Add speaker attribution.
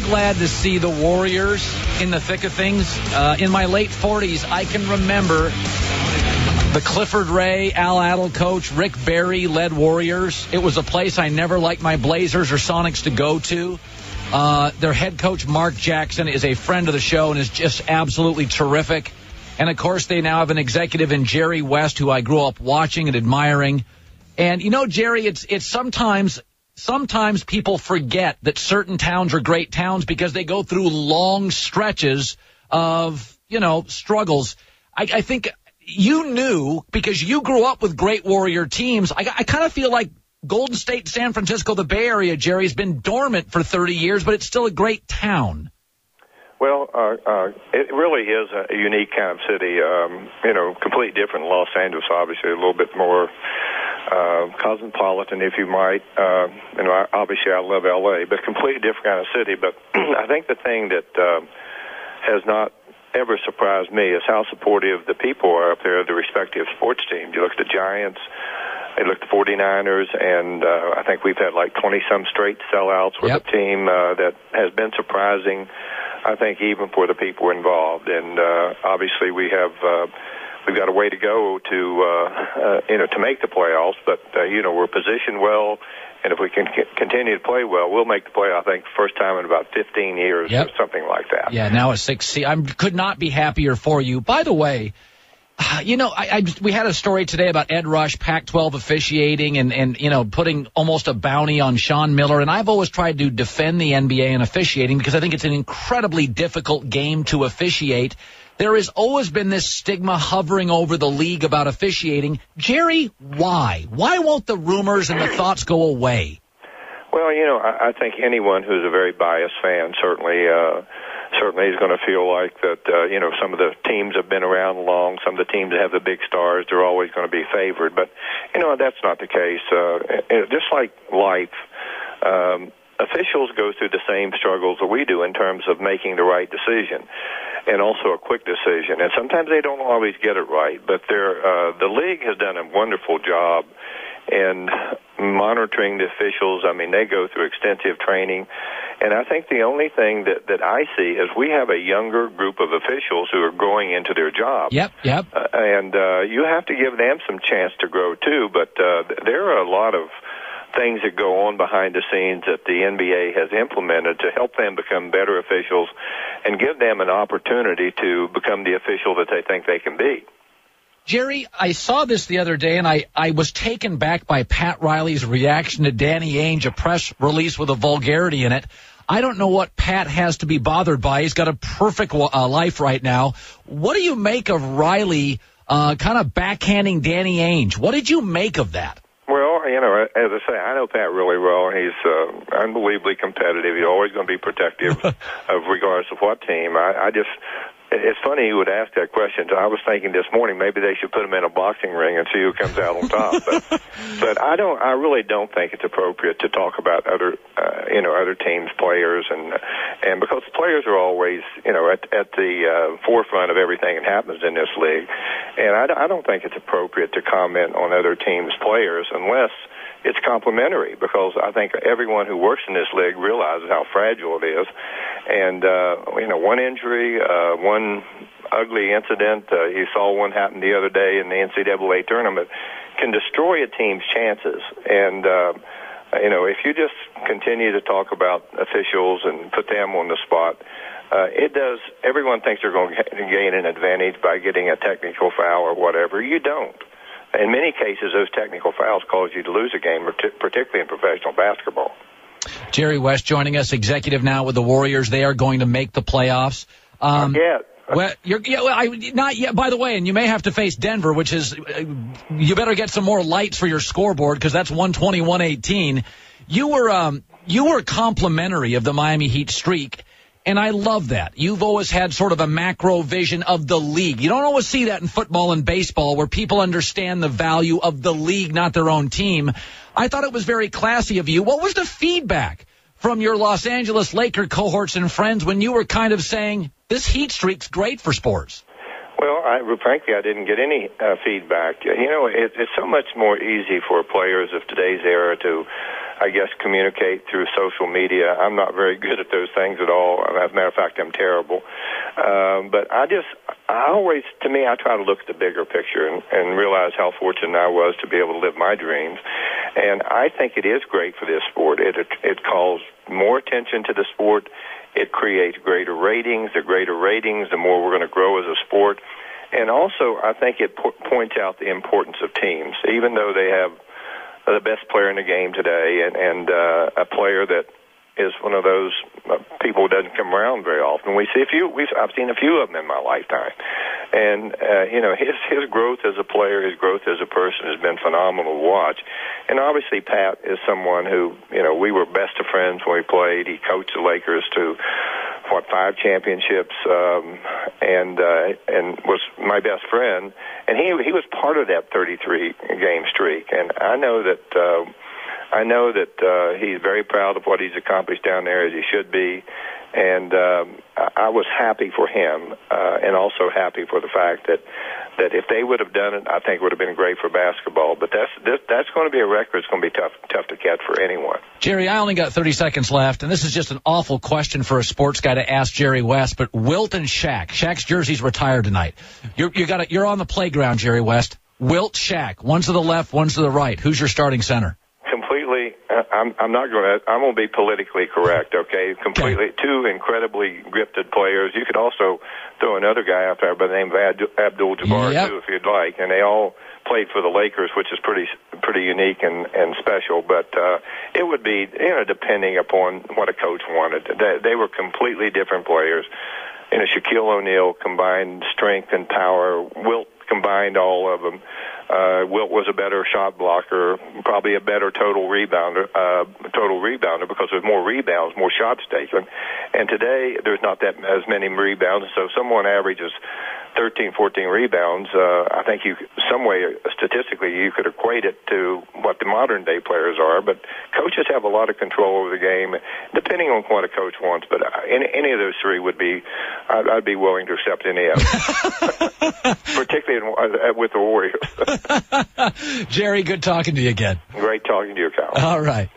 Speaker 1: glad to see the Warriors in the thick of things. Uh, in my late 40s, I can remember the Clifford Ray, Al Attles coach, Rick Barry led Warriors. It was a place I never liked my Blazers or Sonics to go to. Uh, their head coach, Mark Jackson, is a friend of the show and is just absolutely terrific. And of course, they now have an executive in Jerry West, who I grew up watching and admiring. And you know, Jerry, it's it's sometimes sometimes people forget that certain towns are great towns because they go through long stretches of you know struggles. I, I think you knew because you grew up with great Warrior teams. I, I kind of feel like Golden State, San Francisco, the Bay Area, Jerry, has been dormant for 30 years, but it's still a great town.
Speaker 2: Well, uh, uh, it really is a unique kind of city. Um, you know, completely different Los Angeles, obviously, a little bit more uh, cosmopolitan, if you might. Uh, you know, obviously, I love L.A., but completely different kind of city. But I think the thing that uh, has not ever surprised me is how supportive the people are up there of the respective sports teams. You look at the Giants, they look at the 49ers, and uh, I think we've had like 20 some straight sellouts with yep. a team uh, that has been surprising, I think, even for the people involved. And uh, obviously, we have. Uh, We've got a way to go to, uh, uh, you know, to make the playoffs, but uh, you know we're positioned well and if we can continue to play well, we'll make the play. I think first time in about 15 years yep. or something like that.
Speaker 1: Yeah, now a six. See, I could not be happier for you. By the way, you know, I, I we had a story today about Ed Rush, Pac-12 officiating, and and you know putting almost a bounty on Sean Miller. And I've always tried to defend the NBA and officiating because I think it's an incredibly difficult game to officiate. There has always been this stigma hovering over the league about officiating. Jerry, why? Why won't the rumors and the thoughts go away?
Speaker 2: Well, you know, I, I think anyone who's a very biased fan certainly uh, certainly is going to feel like that. Uh, you know, some of the teams have been around long. Some of the teams that have the big stars, they're always going to be favored. But you know, that's not the case. Uh, just like life. Um, officials go through the same struggles that we do in terms of making the right decision and also a quick decision. And sometimes they don't always get it right, but they're, uh, the league has done a wonderful job in monitoring the officials. I mean, they go through extensive training. And I think the only thing that, that I see is we have a younger group of officials who are growing into their job.
Speaker 1: Yep, yep.
Speaker 2: Uh, and uh, you have to give them some chance to grow too. But uh, there are a lot of things that go on behind the scenes that the NBA has implemented to help them become better officials and give them an opportunity to become the official that they think they can be.
Speaker 1: Jerry, I saw this the other day and I, I was taken back by Pat Riley's reaction to Danny Ainge, a press release with a vulgarity in it. I don't know what Pat has to be bothered by. He's got a perfect uh, life right now. What do you make of Riley uh, kind of backhanding Danny Ainge? What did you make of that?
Speaker 2: Well, you know, as I say, I know Pat really well. He's uh, unbelievably competitive. He's always going to be protective of regardless of what team. I, I just it's funny you would ask that question. I was thinking this morning maybe they should put him in a boxing ring and see who comes out on top. But, but I don't. I really don't think it's appropriate to talk about other, uh, you know, other teams' players and and because players are always, you know, at at the uh, forefront of everything that happens in this league, and I, I don't think it's appropriate to comment on other teams' players unless it's complimentary because I think everyone who works in this league realizes how fragile it is. And, uh, you know, one injury, uh, one ugly incident, uh, you saw one happen the other day in the NCAA tournament, can destroy a team's chances. And, uh, you know, if you just continue to talk about officials and put them on the spot, uh, it does. Everyone thinks they're going to gain an advantage by getting a technical foul or whatever. You don't in many cases, those technical fouls cause you to lose a game, particularly in professional basketball.
Speaker 1: Jerry West joining us, executive now with the Warriors. They are going to make the playoffs.
Speaker 2: Um, yet.
Speaker 1: Well, you're, yeah, well, I, not yet. By the way, and you may have to face Denver, which is, uh, you better get some more lights for your scoreboard because that's 121-18. You were, um, you were complimentary of the Miami Heat streak. And I love that. You've always had sort of a macro vision of the league. You don't always see that in football and baseball where people understand the value of the league, not their own team. I thought it was very classy of you. What was the feedback from your Los Angeles Laker cohorts and friends when you were kind of saying, this heat streak's great for sports?
Speaker 2: Well, I, frankly, I didn't get any uh, feedback. You know, it, it's so much more easy for players of today's era to I guess, communicate through social media. I'm not very good at those things at all. As a matter of fact, I'm terrible. Um, but I just, I always, to me, I try to look at the bigger picture and, and realize how fortunate I was to be able to live my dreams. And I think it is great for this sport. It it calls more attention to the sport. It creates greater ratings. The greater ratings, the more we're going to grow as a sport. And also, I think it po- points out the importance of teams, even though they have the best player in the game today and, and uh, a player that is one of those uh, people who doesn't come around very often. We see a few. We've I've seen a few of them in my lifetime, and uh, you know his his growth as a player, his growth as a person has been phenomenal to watch. And obviously, Pat is someone who you know we were best of friends when we played. He coached the Lakers to what five championships, um, and uh, and was my best friend. And he he was part of that 33 game streak. And I know that. Uh, I know that uh, he's very proud of what he's accomplished down there, as he should be, and um, I was happy for him, uh, and also happy for the fact that that if they would have done it, I think it would have been great for basketball. But that's this, that's going to be a record. It's going to be tough tough to catch for anyone.
Speaker 1: Jerry, I only got 30 seconds left, and this is just an awful question for a sports guy to ask Jerry West. But Wilt and Shaq, Shaq's jersey's retired tonight. You're you got you're on the playground, Jerry West. Wilt, Shaq, one's to the left, one's to the right. Who's your starting center?
Speaker 2: I'm I'm not going to. I'm going to be politically correct. Okay, completely. Okay. Two incredibly gifted players. You could also throw another guy out there by the name of Abdul Jabbar yep. too, if you'd like. And they all played for the Lakers, which is pretty pretty unique and and special. But uh, it would be you know depending upon what a coach wanted. They, they were completely different players. You know, Shaquille O'Neal combined strength and power. Wilt combined all of them. Uh, Wilt was a better shot blocker, probably a better total rebounder, uh, total rebounder because there's more rebounds, more shots taken. And today there's not that as many rebounds. So someone averages 13, 14 rebounds. Uh, I think you some way statistically you could equate it to what the modern day players are. But coaches have a lot of control over the game, depending on what a coach wants. But uh, any, any of those three would be, I'd, I'd be willing to accept any of them, particularly in, uh, with the Warriors.
Speaker 1: Jerry, good talking to you again.
Speaker 2: Great talking to you, Kyle.
Speaker 1: All right.